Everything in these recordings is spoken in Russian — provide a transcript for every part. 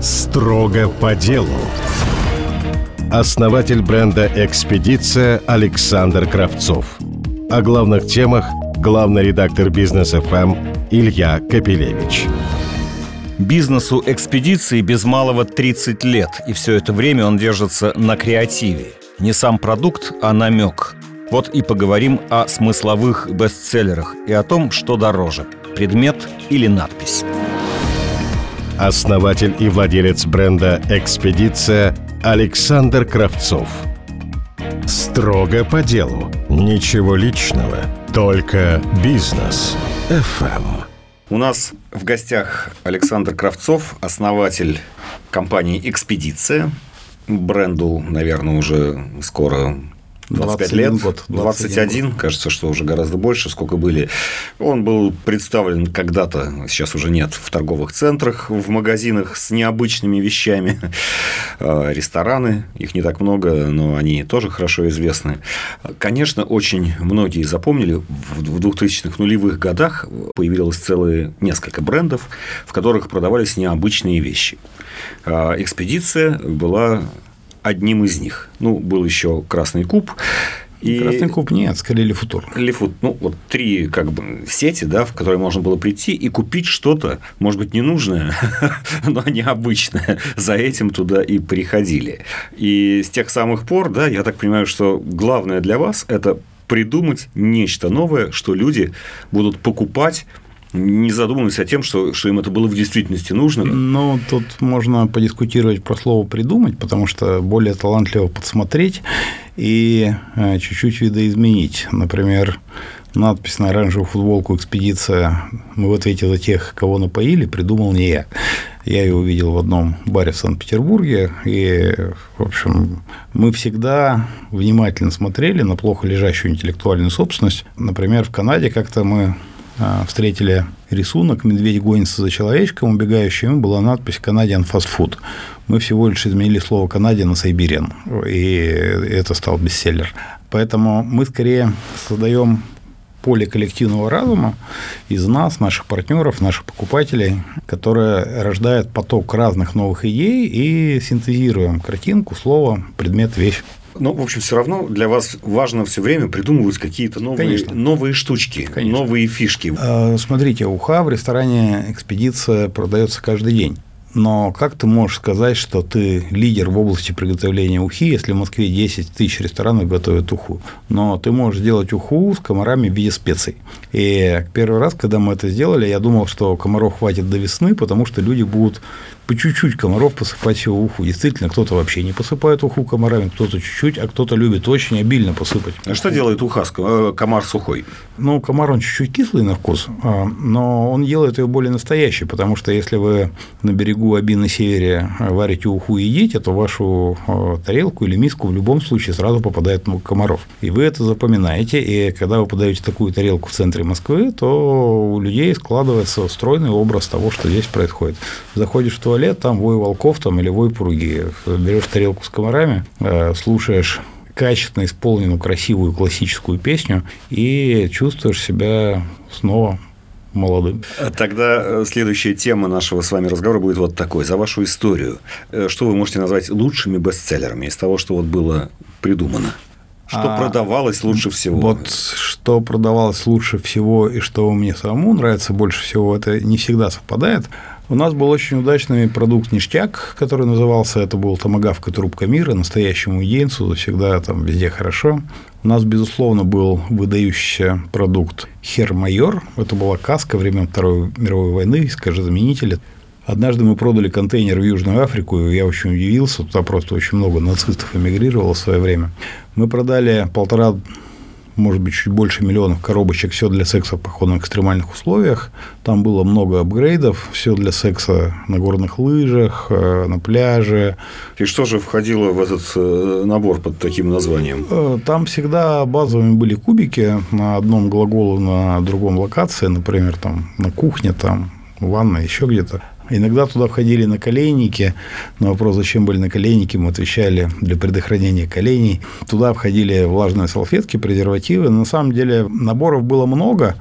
Строго по делу. Основатель бренда «Экспедиция» Александр Кравцов. О главных темах главный редактор «Бизнес ФМ» Илья Капелевич. Бизнесу экспедиции без малого 30 лет, и все это время он держится на креативе. Не сам продукт, а намек. Вот и поговорим о смысловых бестселлерах и о том, что дороже – предмет или надпись. Основатель и владелец бренда «Экспедиция» Александр Кравцов. Строго по делу. Ничего личного. Только бизнес. ФМ. У нас в гостях Александр Кравцов, основатель компании «Экспедиция», бренду, наверное, уже скоро 25 лет, год, 21, 21 кажется, что уже гораздо больше, сколько были. Он был представлен когда-то, сейчас уже нет, в торговых центрах, в магазинах с необычными вещами, а, рестораны, их не так много, но они тоже хорошо известны. Конечно, очень многие запомнили, в 2000-х нулевых годах появилось целые несколько брендов, в которых продавались необычные вещи. А, экспедиция была одним из них. Ну, был еще Красный куб. И Красный куб нет, скорее Лифутур. Лифут, ну, вот три как бы сети, да, в которые можно было прийти и купить что-то, может быть, ненужное, но необычное. За этим туда и приходили. И с тех самых пор, да, я так понимаю, что главное для вас – это придумать нечто новое, что люди будут покупать не задумывались о тем, что, что им это было в действительности нужно. Ну, тут можно подискутировать про слово «придумать», потому что более талантливо подсмотреть и э, чуть-чуть видоизменить. Например, надпись на оранжевую футболку «Экспедиция. Мы в ответе за тех, кого напоили» придумал не я. Я ее увидел в одном баре в Санкт-Петербурге, и, в общем, мы всегда внимательно смотрели на плохо лежащую интеллектуальную собственность. Например, в Канаде как-то мы встретили рисунок, медведь гонится за человечком, убегающим, была надпись «Canadian Fast Food». Мы всего лишь изменили слово «Канадия» на «Сайбириан», и это стал бестселлер. Поэтому мы скорее создаем поле коллективного разума из нас, наших партнеров, наших покупателей, которое рождает поток разных новых идей и синтезируем картинку, слово, предмет, вещь. Ну, в общем, все равно для вас важно все время придумывать какие-то новые, новые штучки, Конечно. новые фишки. А, смотрите, уха в ресторане экспедиция продается каждый день. Но как ты можешь сказать, что ты лидер в области приготовления ухи, если в Москве 10 тысяч ресторанов готовят уху? Но ты можешь делать уху с комарами в виде специй. И первый раз, когда мы это сделали, я думал, что комаров хватит до весны, потому что люди будут по чуть-чуть комаров посыпать его уху. Действительно, кто-то вообще не посыпает уху комарами, кто-то чуть-чуть, а кто-то любит очень обильно посыпать. А что делает уха, э, комар сухой? Ну, комар, он чуть-чуть кислый на вкус, а, но он делает ее более настоящей, потому что если вы на берегу Аби на севере варите уху и едите, то вашу э, тарелку или миску в любом случае сразу попадает много комаров. И вы это запоминаете, и когда вы подаете такую тарелку в центре Москвы, то у людей складывается стройный образ того, что здесь происходит. Заходишь в туалет, туалет, там вой волков там, или вой пруги. Берешь тарелку с комарами, э, слушаешь качественно исполненную, красивую классическую песню и чувствуешь себя снова молодым. Тогда э, следующая тема нашего с вами разговора будет вот такой. За вашу историю. Э, что вы можете назвать лучшими бестселлерами из того, что вот было придумано? Что а, продавалось лучше всего? Вот что продавалось лучше всего и что мне самому нравится больше всего, это не всегда совпадает. У нас был очень удачный продукт «Ништяк», который назывался, это был томогавка трубка мира, настоящему единцу, всегда там везде хорошо. У нас, безусловно, был выдающийся продукт «Хермайор», это была каска времен Второй мировой войны, скажезаменитель. Однажды мы продали контейнер в Южную Африку, и я очень удивился, туда просто очень много нацистов эмигрировало в свое время. Мы продали полтора может быть, чуть больше миллионов коробочек, все для секса в походных экстремальных условиях. Там было много апгрейдов, все для секса на горных лыжах, э, на пляже. И что же входило в этот э, набор под таким названием? Э, там всегда базовыми были кубики на одном глаголу, на другом локации, например, там на кухне, там ванна, еще где-то. Иногда туда входили наколенники. На вопрос, зачем были наколенники, мы отвечали для предохранения коленей. Туда входили влажные салфетки, презервативы. на самом деле наборов было много.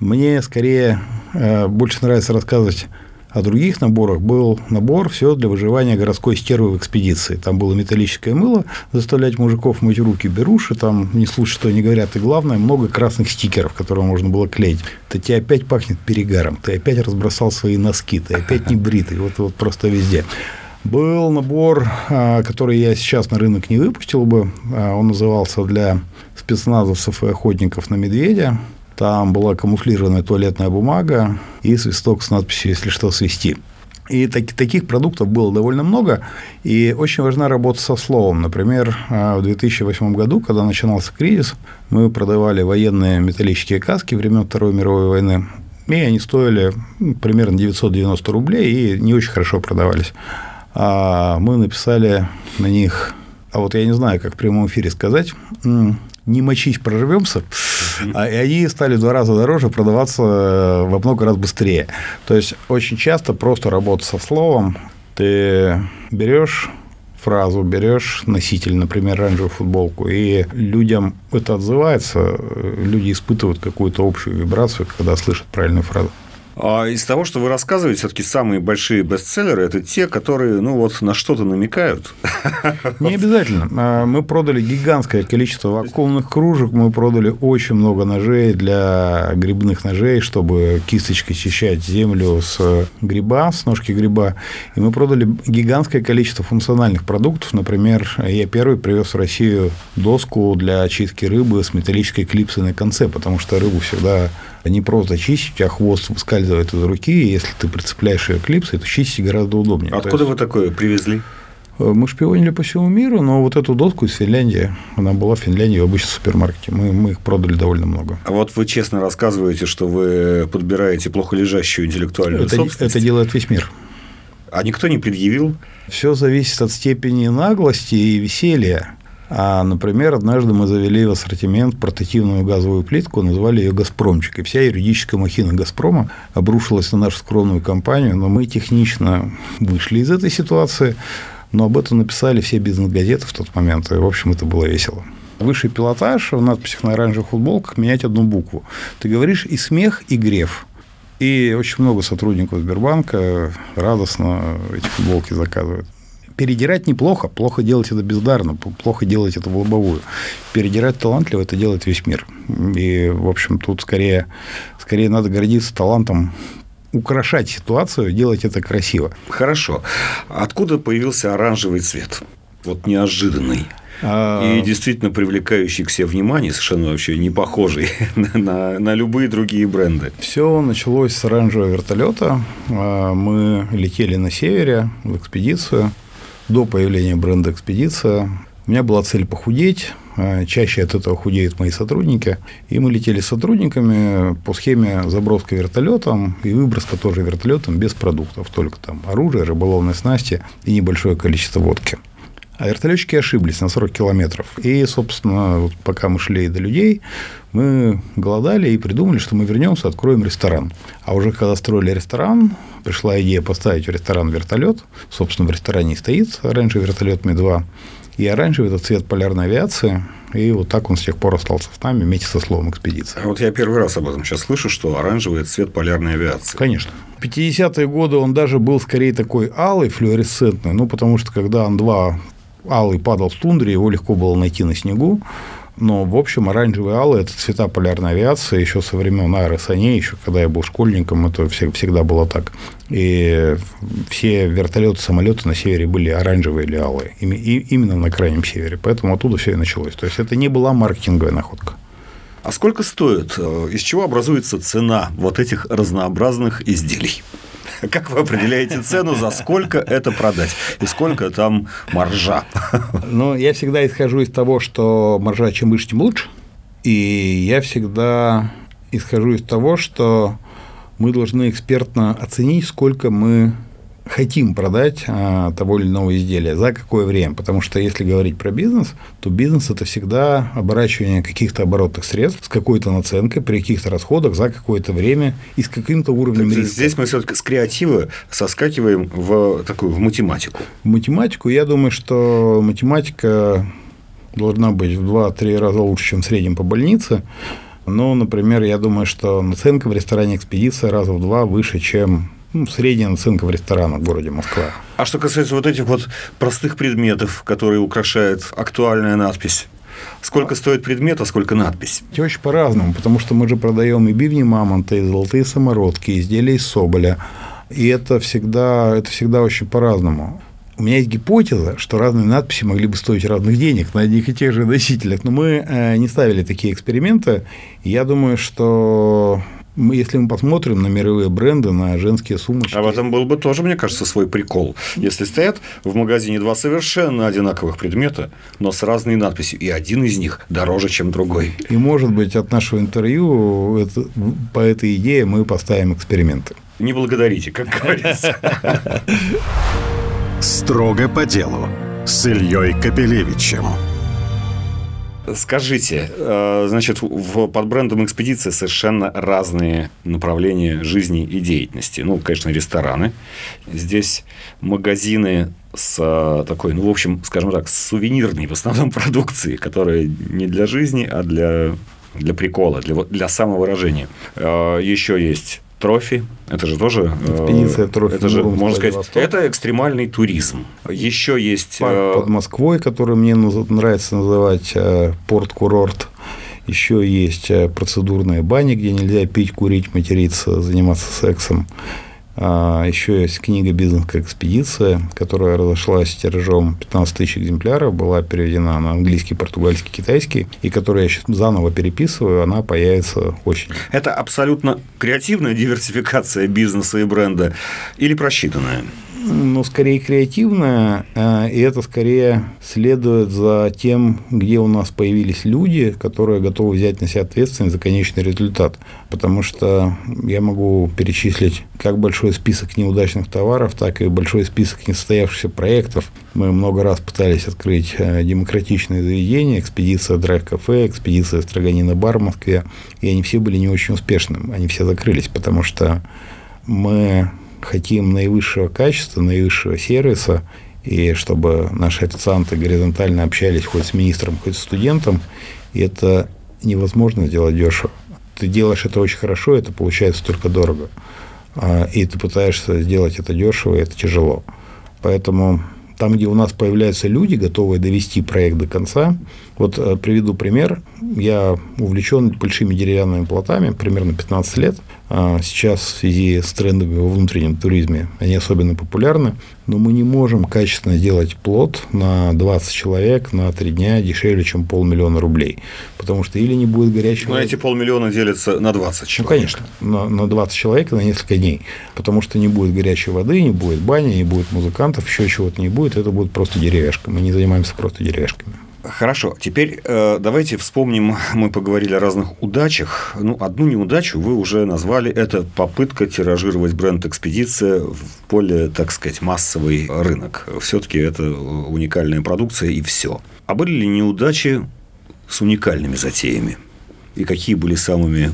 Мне скорее э, больше нравится рассказывать А в других наборах был набор все для выживания городской стервы в экспедиции. Там было металлическое мыло, заставлять мужиков мыть руки беруши, там не слушай, что они говорят. И главное, много красных стикеров, которые можно было клеить. Это тебе опять пахнет перегаром, ты опять разбросал свои носки, ты опять не бритый, вот, вот просто везде. Был набор, а, который я сейчас на рынок не выпустил бы. А, он назывался для спецназовцев и охотников на медведя. Там была камуфлированная туалетная бумага и свисток с надписью «Если что, свисти». И так, таких продуктов было довольно много, и очень важна работа со словом. Например, а, в 2008 году, когда начинался кризис, мы продавали военные металлические каски времен Второй мировой войны, и они стоили ну, примерно 990 рублей и не очень хорошо продавались. А мы написали на них, а вот я не знаю, как в прямом эфире сказать, не мочись, прорвемся, а, и они стали в два раза дороже продаваться э, во много раз быстрее. То есть очень часто просто работа со словом, ты берешь фразу, берешь носитель, например, оранжевую футболку, и людям это отзывается, люди испытывают какую-то общую вибрацию, когда слышат правильную фразу. А из того, что вы рассказываете, все-таки самые большие бестселлеры это те, которые, ну вот, на что-то намекают. Не обязательно. А, мы продали гигантское количество вакуумных кружек, мы продали очень много ножей для грибных ножей, чтобы кисточкой чищать землю с гриба, с ножки гриба. И мы продали гигантское количество функциональных продуктов. Например, я первый привез в Россию доску для очистки рыбы с металлической клипсой на конце, потому что рыбу всегда не просто чистить, тебя хвост выскальзывает из руки, и если ты прицепляешь ее клипсой, то чистить гораздо удобнее. Откуда есть... вы такое привезли? Э, мы шпионили по всему миру, но вот эту доску из Финляндии, она была в Финляндии в обычном супермаркете. Мы, мы их продали довольно много. А вот вы честно рассказываете, что вы подбираете плохо лежащую интеллектуальную это, собственность. Это делает весь мир. А никто не предъявил? Все зависит от степени наглости и веселья. А, например, однажды мы завели в ассортимент портативную газовую плитку, назвали ее «Газпромчик». И вся юридическая махина «Газпрома» обрушилась на нашу скромную компанию, но мы технично вышли из этой ситуации, но об этом написали все бизнес-газеты в тот момент, и, в общем, это было весело. Высший пилотаж в надписях на оранжевых футболках менять одну букву. Ты говоришь и смех, и греф. И очень много сотрудников Сбербанка радостно эти футболки заказывают передирать неплохо, плохо делать это бездарно, плохо делать это в лобовую. Передирать талантливо – это делает весь мир. И, в общем, тут скорее, скорее надо гордиться талантом украшать ситуацию, делать это красиво. Хорошо. Откуда появился оранжевый цвет? Вот неожиданный. А, И действительно привлекающий к себе внимание, совершенно вообще не похожий на, на любые другие бренды. Все началось с оранжевого вертолета. А, мы летели на севере в экспедицию до появления бренда «Экспедиция». У меня была цель похудеть, а чаще от этого худеют мои сотрудники. И мы летели с сотрудниками по схеме заброска вертолетом и выброска тоже вертолетом без продуктов, только там оружие, рыболовные снасти и небольшое количество водки. А вертолетчики ошиблись на 40 километров. И, собственно, вот пока мы шли до людей, мы голодали и придумали, что мы вернемся, откроем ресторан. А уже когда строили ресторан, пришла идея поставить в ресторан вертолет. Собственно, в ресторане и стоит оранжевый вертолет Ми-2. И оранжевый – это цвет полярной авиации. И вот так он с тех пор остался с нами вместе со словом экспедиция. А вот я первый раз об этом сейчас слышу, что оранжевый – это цвет полярной авиации. Конечно. В 50-е годы он даже был скорее такой алый, флуоресцентный, ну, потому что когда Ан-2 алый падал в тундре, его легко было найти на снегу. Но, в общем, оранжевый алый – это цвета полярной авиации еще со времен аэросаней, еще когда я был школьником, это всегда было так. И все вертолеты, самолеты на севере были оранжевые или алые, именно на крайнем севере. Поэтому оттуда все и началось. То есть, это не была маркетинговая находка. А сколько стоит, э, из чего образуется цена вот этих разнообразных изделий? Как вы определяете цену, за сколько это продать? И сколько там маржа? Ну, я всегда исхожу из того, что маржа чем выше, тем лучше. И я всегда исхожу из того, что мы должны экспертно оценить, сколько мы хотим продать а, того или иного изделия, за какое время. Потому что если говорить про бизнес, то бизнес это всегда оборачивание каких-то оборотных средств с какой-то наценкой при каких-то расходах за какое-то время и с каким-то уровнем так, риска. Здесь мы все-таки с креатива соскакиваем в такую в математику. В математику я думаю, что математика должна быть в 2-3 раза лучше, чем в среднем по больнице. Но, например, я думаю, что наценка в ресторане «Экспедиция» раза в два выше, чем ну, средняя наценка в ресторанах в городе Москва. А что касается вот этих вот простых предметов, которые украшают актуальная надпись, Сколько стоит предмет, а сколько надпись? Это очень по-разному, потому что мы же продаем и бивни мамонта, и золотые самородки, и изделия из соболя. И это всегда, это всегда очень по-разному. У меня есть гипотеза, что разные надписи могли бы стоить разных денег на одних и тех же носителях, но мы э, не ставили такие эксперименты. Я думаю, что мы, если мы посмотрим на мировые бренды, на женские сумочки... А в этом был бы тоже, мне кажется, свой прикол. Если стоят в магазине два совершенно одинаковых предмета, но с разной надписью, и один из них дороже, чем другой. И, может быть, от нашего интервью это, по этой идее мы поставим эксперименты. Не благодарите, как говорится. Строго по делу с Ильей Капелевичем. Скажите, э, значит, под брендом «Экспедиция» совершенно разные направления жизни и деятельности. Ну, конечно, рестораны. Здесь магазины с э, такой, ну, в общем, скажем так, с сувенирной в основном продукцией, которая не для жизни, а для для прикола, для, для самовыражения. Э, Еще есть трофи. Это же тоже... Экспедиция трофи. Это же, можно сказать, Восток. это экстремальный туризм. Еще есть... Парк э, под Москвой, который мне нравится называть э, порт-курорт. Еще есть э, процедурная баня, где нельзя пить, курить, материться, заниматься сексом. А, еще есть книга «Бизнес как экспедиция», которая разошлась тиражом 15 тысяч экземпляров, была переведена на английский, португальский, китайский, и которую я сейчас заново переписываю, она появится очень. Это абсолютно креативная диверсификация бизнеса и бренда или просчитанная? Ну, скорее креативная, э, и это скорее следует за тем, где у нас появились люди, которые готовы взять на себя ответственность за конечный результат. Потому что я могу перечислить как большой список неудачных товаров, так и большой список несостоявшихся проектов. Мы много раз пытались открыть э, демократичные заведения, экспедиция Драйв-кафе, экспедиция Строганина бар в Москве, и они все были не очень успешными, они все закрылись, потому что мы хотим наивысшего качества, наивысшего сервиса, и чтобы наши официанты горизонтально общались хоть с министром, хоть с студентом, и это невозможно сделать дешево. Ты делаешь это очень хорошо, это получается только дорого. А, и ты пытаешься сделать это дешево, и это тяжело. Поэтому там, где у нас появляются люди, готовые довести проект до конца. Вот э, приведу пример. Я увлечен большими деревянными плотами примерно 15 лет. А сейчас в связи с трендами во внутреннем туризме они особенно популярны. Но мы не можем качественно сделать плот на 20 человек на 3 дня дешевле, чем полмиллиона рублей. Потому что или не будет горячего... Но эти полмиллиона делятся на 20 человек. Ну, конечно, на, на 20 человек на несколько дней. Потому что не будет горячей воды, не будет бани, не будет музыкантов, еще чего-то не будет. Это будет просто деревяшка. Мы не занимаемся просто деревяшками. Хорошо, теперь э, давайте вспомним, мы поговорили о разных удачах. Ну, одну неудачу вы уже назвали, это попытка тиражировать бренд «Экспедиция» в более, так сказать, массовый рынок. Все-таки это уникальная продукция и все. А были ли неудачи с уникальными затеями? И какие были самыми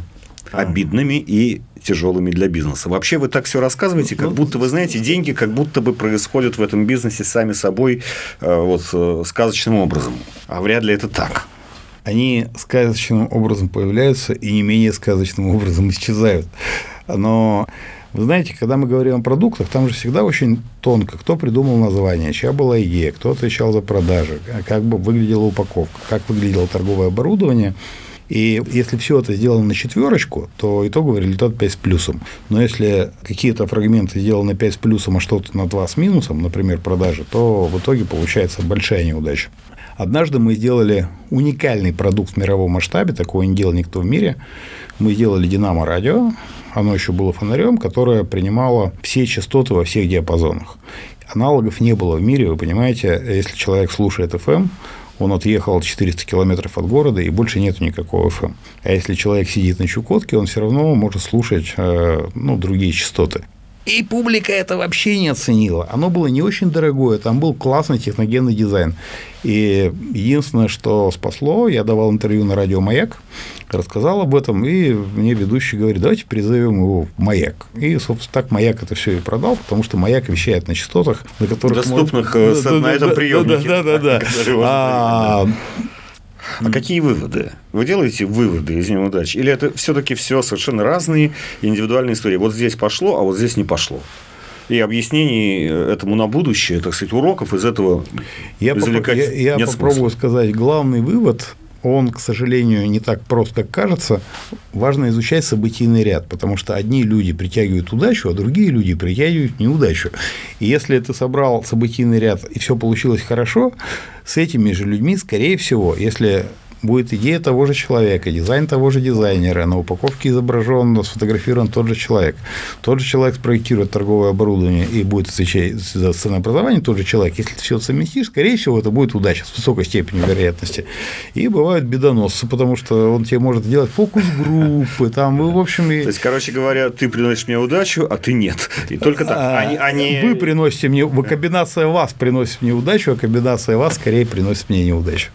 обидными и тяжелыми для бизнеса. Вообще вы так все рассказываете, как будто вы знаете, деньги как будто бы происходят в этом бизнесе сами собой э, вот э, сказочным образом. А вряд ли это так. Они сказочным образом появляются и не менее сказочным образом исчезают. Но вы знаете, когда мы говорим о продуктах, там же всегда очень тонко, кто придумал название, чья была идея, кто отвечал за продажи, как бы выглядела упаковка, как выглядело торговое оборудование – и если все это сделано на четверочку, то итоговый результат 5 с плюсом. Но если какие-то фрагменты сделаны 5 с плюсом, а что-то на 2 с минусом, например, продажи, то в итоге получается большая неудача. Однажды мы сделали уникальный продукт в мировом масштабе, такого не делал никто в мире. Мы сделали Динамо радио, оно еще было фонарем, которое принимало все частоты во всех диапазонах. Аналогов не было в мире, вы понимаете, если человек слушает FM, он отъехал 400 километров от города, и больше нет никакого FM. А если человек сидит на Чукотке, он все равно может слушать э, ну, другие частоты. И публика это вообще не оценила. Оно было не очень дорогое, там был классный техногенный дизайн. И единственное, что спасло, я давал интервью на радио «Маяк», рассказал об этом, и мне ведущий говорит, давайте призовем его в «Маяк». И, собственно, так «Маяк» это все и продал, потому что «Маяк» вещает на частотах, на которых... Доступных можно... Э, на этом приемнике. Да, да, да. А какие выводы? Вы делаете выводы из неудач? Или это все-таки все совершенно разные индивидуальные истории? Вот здесь пошло, а вот здесь не пошло и объяснений этому на будущее, так сказать, уроков из этого я извлекать поп- Я, я попробую сказать. Главный вывод он, к сожалению, не так прост, как кажется. Важно изучать событийный ряд, потому что одни люди притягивают удачу, а другие люди притягивают неудачу. И если ты собрал событийный ряд и все получилось хорошо, с этими же людьми, скорее всего, если будет идея того же человека, дизайн того же дизайнера, на упаковке изображен, сфотографирован тот же человек. Тот же человек спроектирует торговое оборудование и будет отвечать за ценообразование, тот же человек. Если ты все совместишь, скорее всего, это будет удача с высокой степенью вероятности. И бывают бедоносцы, потому что он тебе может делать фокус-группы, там, в общем... И... То есть, короче говоря, ты приносишь мне удачу, а ты нет. И только так. А, они, они... Вы приносите мне... Комбинация вас приносит мне удачу, а комбинация вас скорее приносит мне неудачу.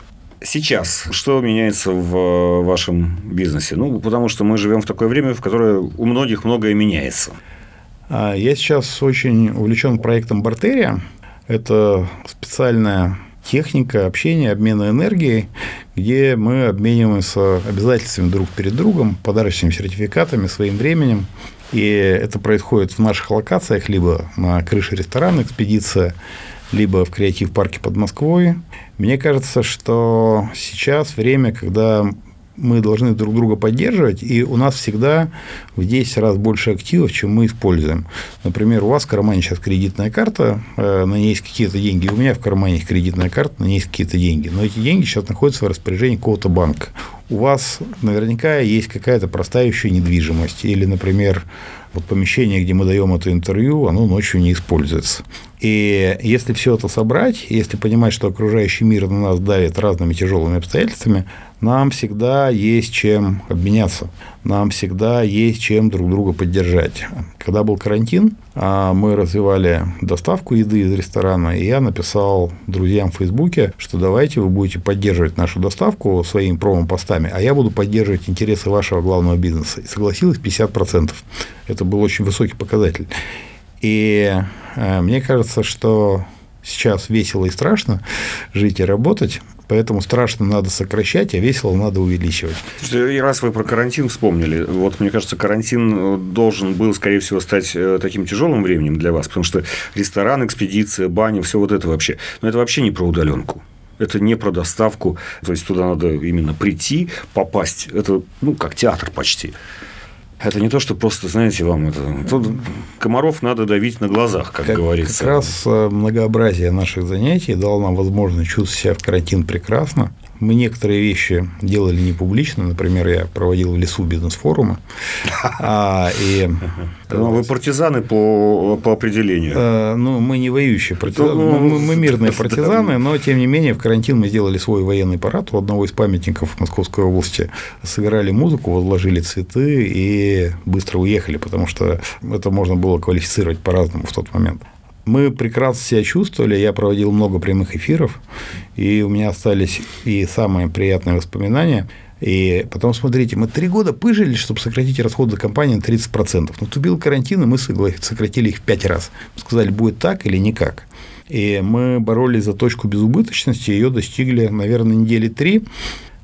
Сейчас что меняется в э, вашем бизнесе? Ну, потому что мы живем в такое время, в которое у многих многое меняется. А, я сейчас очень увлечен проектом Бартерия. Это специальная техника общения, обмена энергией, где мы обмениваемся обязательствами друг перед другом, подарочными сертификатами, своим временем. И это происходит в наших локациях, либо на крыше ресторана «Экспедиция», либо в креатив-парке под Москвой. Мне кажется, что сейчас время, когда мы должны друг друга поддерживать, и у нас всегда в 10 раз больше активов, чем мы используем. Например, у вас в кармане сейчас кредитная карта, э, на ней есть какие-то деньги, у меня в кармане есть кредитная карта, на ней есть какие-то деньги, но эти деньги сейчас находятся в распоряжении какого-то банка. У вас наверняка есть какая-то простая недвижимость, или, например, вот помещение, где мы даем это интервью, оно ночью не используется. И если все это собрать, если понимать, что окружающий мир на нас давит разными тяжелыми обстоятельствами, нам всегда есть чем обменяться, нам всегда есть чем друг друга поддержать. Когда был карантин, а, мы развивали доставку еды из ресторана, и я написал друзьям в Фейсбуке, что давайте вы будете поддерживать нашу доставку своими промо-постами, а я буду поддерживать интересы вашего главного бизнеса. И согласилось 50%. Это был очень высокий показатель. И э, мне кажется, что сейчас весело и страшно жить и работать, Поэтому страшно надо сокращать, а весело надо увеличивать. И раз вы про карантин вспомнили, вот мне кажется, карантин э, должен был, скорее всего, стать э, таким тяжелым временем для вас, потому что ресторан, экспедиция, баня, все вот это вообще. Но это вообще не про удаленку. Это не про доставку. То есть туда надо именно прийти, попасть. Это ну, как театр почти. Это не то, что просто, знаете, вам это... Тут комаров надо давить на глазах, как, как говорится. Как раз э, многообразие наших занятий дало нам возможность чувствовать себя в карантин прекрасно. Мы некоторые вещи делали не публично. Например, я проводил в лесу бизнес-форумы. А, и... Ну, вы партизаны по, по определению. А, ну, мы не воюющие партизаны. Ну, мы, мы мирные партизаны, но, тем не менее, в карантин мы сделали свой военный парад у одного из памятников Московской области. Сыграли музыку, возложили цветы и быстро уехали, потому что это можно было квалифицировать по-разному в тот момент. Мы прекрасно себя чувствовали, я проводил много прямых эфиров, и у меня остались и самые приятные воспоминания. И потом, смотрите, мы три года пыжили, чтобы сократить расходы компании на 30%. Но тубил карантин, и мы сократили их в пять раз. Сказали, будет так или никак. И мы боролись за точку безубыточности, ее достигли, наверное, недели три.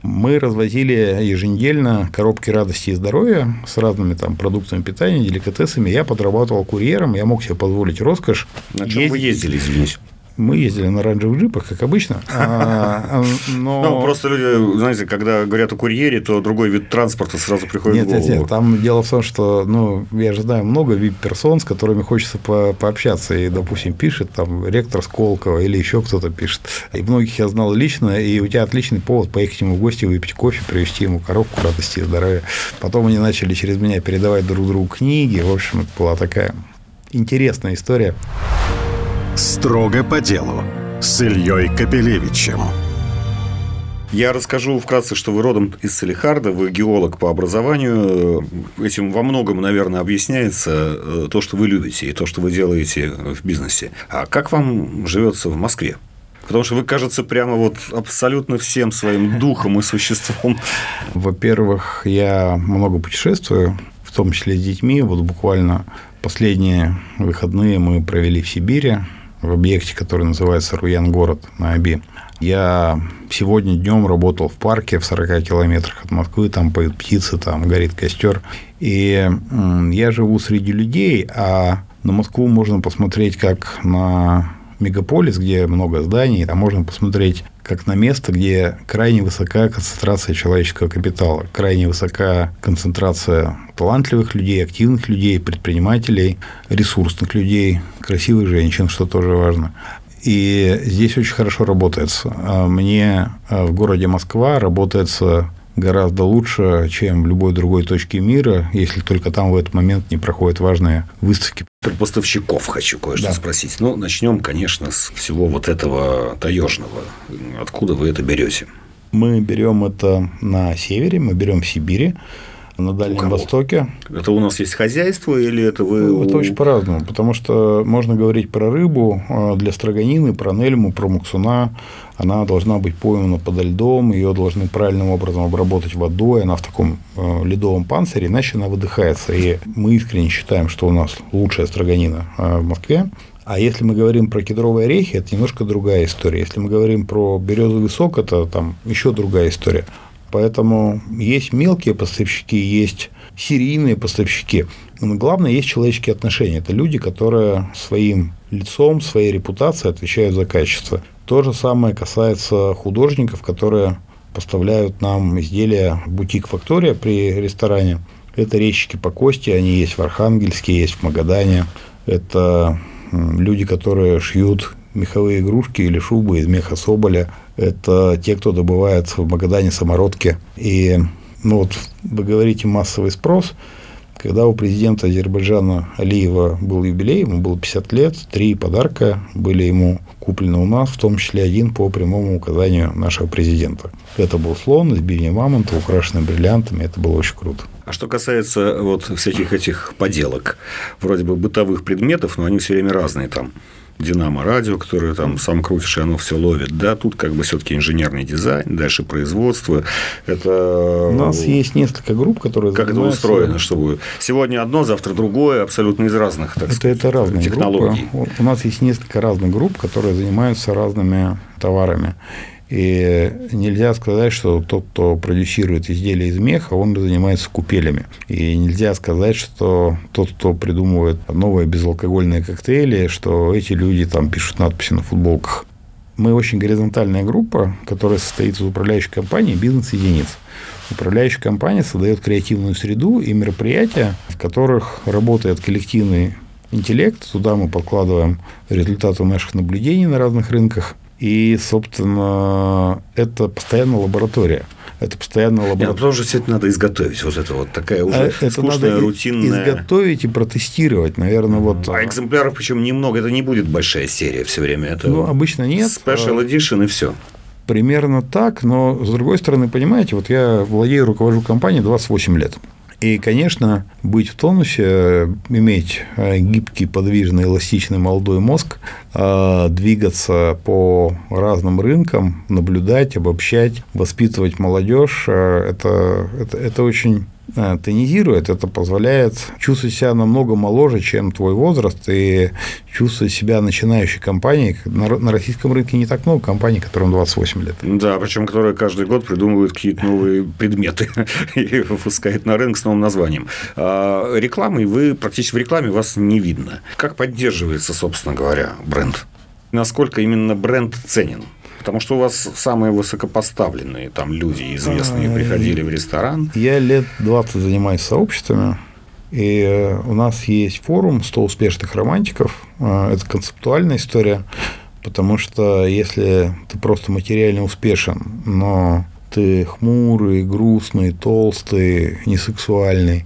Мы развозили еженедельно коробки радости и здоровья с разными там продуктами питания, деликатесами. Я подрабатывал курьером, я мог себе позволить роскошь. На чем Ездить... вы ездили, извините? Мы ездили на оранжевых джипах, как обычно. А, но... Ну, просто люди, знаете, когда говорят о курьере, то другой вид транспорта сразу приходит нет, в голову. Нет, нет, там дело в том, что, ну, я же знаю много вип-персон, с которыми хочется по пообщаться. И, допустим, пишет там ректор Сколково или еще кто-то пишет. И многих я знал лично, и у тебя отличный повод поехать ему в гости, выпить кофе, привезти ему коробку радости и здоровья. Потом они начали через меня передавать друг другу книги. В общем, это была такая интересная история. Строго по делу с Ильей Капелевичем. Я расскажу вкратце, что вы родом из Салихарда, вы геолог по образованию. Этим во многом, наверное, объясняется э, то, что вы любите и то, что вы делаете в бизнесе. А как вам живется в Москве? Потому что вы, кажется, прямо вот абсолютно всем своим духом и существом. Во-первых, я много путешествую, в том числе с детьми. Вот буквально последние выходные мы провели в Сибири, в объекте, который называется Руян-город на Оби. Я сегодня днем работал в парке в 40 километрах от Москвы, там поют птицы, там горит костер. И я живу среди людей, а на Москву можно посмотреть как на мегаполис, где много зданий, а можно посмотреть как на место, где крайне высокая концентрация человеческого капитала, крайне высокая концентрация талантливых людей, активных людей, предпринимателей, ресурсных людей, красивых женщин, что тоже важно. И здесь очень хорошо работается. А мне а, в городе Москва работается гораздо лучше, чем в любой другой точке мира, если только там в этот момент не проходят важные выставки. Про поставщиков хочу кое-что да. спросить. Ну, начнем, конечно, с всего вот этого таежного. Откуда вы это берете? Мы берем это на севере, мы берем в Сибири на Дальнем Востоке. Это у нас есть хозяйство или это вы... Ну, это очень по-разному, потому что можно говорить про рыбу а, для строганины, про нельму, про муксуна. Она должна быть поймана подо льдом, ее должны правильным образом обработать водой, она в таком а, ледовом панцире, иначе она выдыхается. И мы искренне считаем, что у нас лучшая строганина а, в Москве. А если мы говорим про кедровые орехи, это немножко другая история. Если мы говорим про березовый сок, это там еще другая история. Поэтому есть мелкие поставщики, есть серийные поставщики. Но главное, есть человеческие отношения. Это люди, которые своим лицом, своей репутацией отвечают за качество. То же самое касается художников, которые поставляют нам изделия бутик Фактория при ресторане. Это резчики по кости, они есть в Архангельске, есть в Магадане. Это люди, которые шьют меховые игрушки или шубы из меха соболя. Это те, кто добывает в Магадане самородки. И ну вот вы говорите массовый спрос. Когда у президента Азербайджана Алиева был юбилей, ему было 50 лет, три подарка были ему куплены у нас, в том числе один по прямому указанию нашего президента. Это был слон из бивня мамонта, украшенный бриллиантами, это было очень круто. А что касается вот всяких этих поделок, вроде бы бытовых предметов, но они все время разные там. Динамо радио, которое там сам крутишь, и оно все ловит. Да, тут как бы все-таки инженерный дизайн, дальше производство. Это... У нас есть несколько групп, которые Как это устроено, чтобы сегодня одно, завтра другое, абсолютно из разных, так это, сказать, это разные технологий. Группы. У нас есть несколько разных групп, которые занимаются разными товарами. И нельзя сказать, что тот, кто продюсирует изделия из меха, он занимается купелями. И нельзя сказать, что тот, кто придумывает новые безалкогольные коктейли, что эти люди там пишут надписи на футболках. Мы очень горизонтальная группа, которая состоит из управляющей компании бизнес-единиц. Управляющая компания создает креативную среду и мероприятия, в которых работает коллективный интеллект. Туда мы подкладываем результаты наших наблюдений на разных рынках. И, собственно, это постоянно лаборатория. Это постоянно лаборатория. Нет, потому что все это надо изготовить. Вот это вот такая уже а это скучная, надо рутинная. Изготовить и протестировать, наверное, вот. А экземпляров причем немного. Это не будет большая серия все время. Это ну, обычно нет. Special Edition и все. Примерно так, но с другой стороны, понимаете, вот я владею, руковожу компанией 28 лет. И, конечно, быть в тонусе, иметь э, гибкий, подвижный, эластичный молодой мозг, э, двигаться по разным рынкам, наблюдать, обобщать, воспитывать молодежь, э, это, это, это очень Э, тонизирует, это позволяет чувствовать себя намного моложе, чем твой возраст, и чувствовать себя начинающей компанией. На российском рынке не так много компаний, которым 28 лет. Да, причем которые каждый год придумывают какие-то новые предметы и выпускают на рынок с новым названием. А рекламы вы практически в рекламе вас не видно. Как поддерживается, собственно говоря, бренд? Насколько именно бренд ценен? Потому что у вас самые высокопоставленные там люди известные приходили в ресторан. Я лет 20 занимаюсь сообществами. И э, у нас есть форум 100 успешных романтиков. Э, это концептуальная история, потому что если ты просто материально успешен, но ты хмурый, грустный, толстый, несексуальный,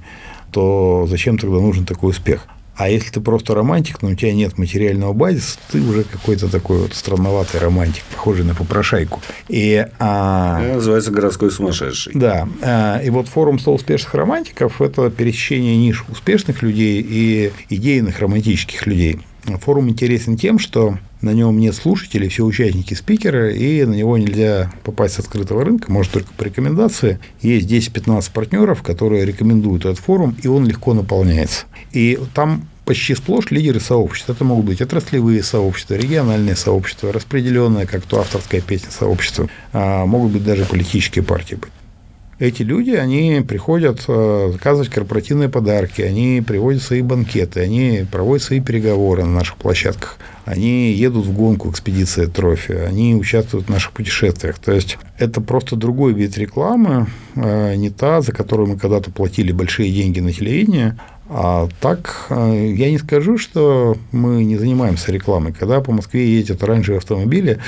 то зачем тогда нужен такой успех? А если ты просто романтик, но у тебя нет материального базиса, ты уже какой-то такой вот странноватый романтик, похожий на попрошайку. И, а... Это называется городской сумасшедший. Да. А, и вот форум 100 успешных романтиков – это пересечение ниш успешных людей и идейных романтических людей. Форум интересен тем, что на нем нет слушателей, все участники спикера, и на него нельзя попасть с открытого рынка, может только по рекомендации. Есть 10-15 партнеров, которые рекомендуют этот форум, и он легко наполняется. И там почти сплошь лидеры сообществ. Это могут быть отраслевые сообщества, региональные сообщества, распределенные, как то авторская песня сообщества, а могут быть даже политические партии быть. Эти люди, они приходят э, заказывать корпоративные подарки, они приводят свои банкеты, они проводят свои переговоры на наших площадках, они едут в гонку экспедиция трофи, они участвуют в наших путешествиях. То есть это просто другой вид рекламы, э, не та, за которую мы когда-то платили большие деньги на телевидении, а так, э, я не скажу, что мы не занимаемся рекламой. Когда по Москве ездят оранжевые автомобили,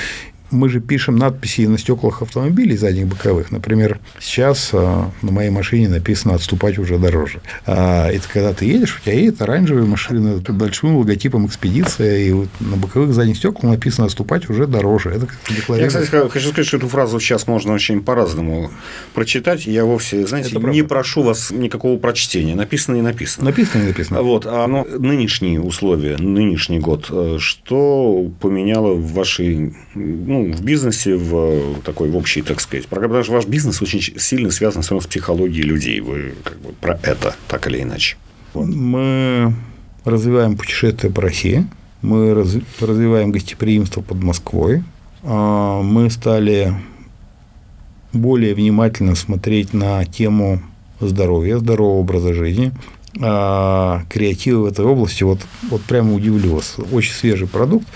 мы же пишем надписи на стеклах автомобилей задних боковых. Например, сейчас а, на моей машине написано «отступать уже дороже». А, это когда ты едешь, у тебя едет оранжевая машина с большим логотипом «Экспедиция», и вот на боковых задних стеклах написано «отступать уже дороже». Это как Я, кстати, хочу сказать, что эту фразу сейчас можно очень по-разному прочитать. Я вовсе, знаете, это не правда. прошу вас никакого прочтения. Написано и написано. Написано и написано. Вот. А но нынешние условия, нынешний год, э, что поменяло в вашей ну, ну, в бизнесе, в такой в общей, так сказать, потому что ваш бизнес очень сильно связан с психологией людей. Вы как бы про это, так или иначе. Вот. Мы развиваем путешествия по России, мы раз, развиваем гостеприимство под Москвой, а, мы стали более внимательно смотреть на тему здоровья, здорового образа жизни, а, креатива в этой области, вот, вот прямо удивлю вас, очень свежий продукт,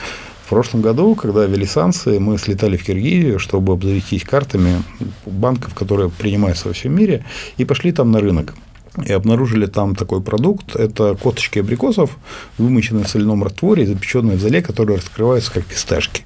прошлом году, когда ввели санкции, мы слетали в Киргизию, чтобы обзавестись картами банков, которые принимаются во всем мире, и пошли там на рынок. И обнаружили там такой продукт. Это косточки абрикосов, вымоченные в соляном растворе запеченные в зале, которые раскрываются как фисташки.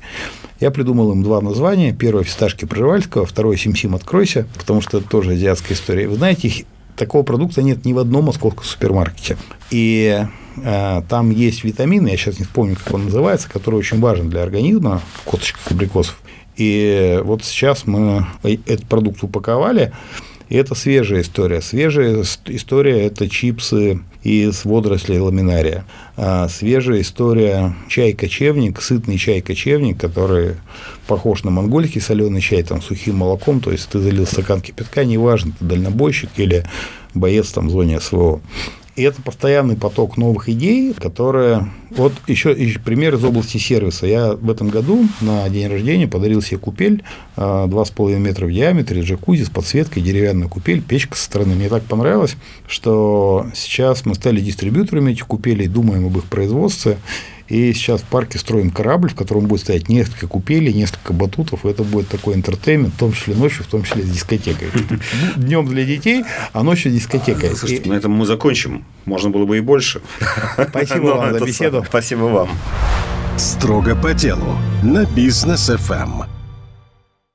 Я придумал им два названия. Первое – фисташки Пржевальского, второе – Сим-Сим откройся, потому что это тоже азиатская история. Вы знаете, такого продукта нет ни в одном московском супермаркете. И там есть витамины, я сейчас не вспомню, как он называется, который очень важен для организма, косточек абрикосов. И вот сейчас мы этот продукт упаковали, и это свежая история. Свежая история – это чипсы из водорослей ламинария. А свежая история – чай-кочевник, сытный чай-кочевник, который похож на монгольский соленый чай, там, сухим молоком, то есть ты залил стакан кипятка, неважно, ты дальнобойщик или боец там в зоне СВО. И это постоянный поток новых идей, которые... Вот еще, еще пример из области сервиса. Я в этом году на день рождения подарил себе купель 2,5 а, метра в диаметре, джакузи с подсветкой, деревянная купель, печка со стороны. Мне так понравилось, что сейчас мы стали дистрибьюторами этих купелей, думаем об их производстве. И сейчас в парке строим корабль, в котором будет стоять несколько купелей, несколько батутов. И это будет такой интертеймент, в том числе ночью, в том числе с дискотекой. Днем для детей, а ночью дискотека. Слушайте, на этом мы закончим. Можно было бы и больше. Спасибо вам за беседу. Спасибо вам. Строго по делу на бизнес FM.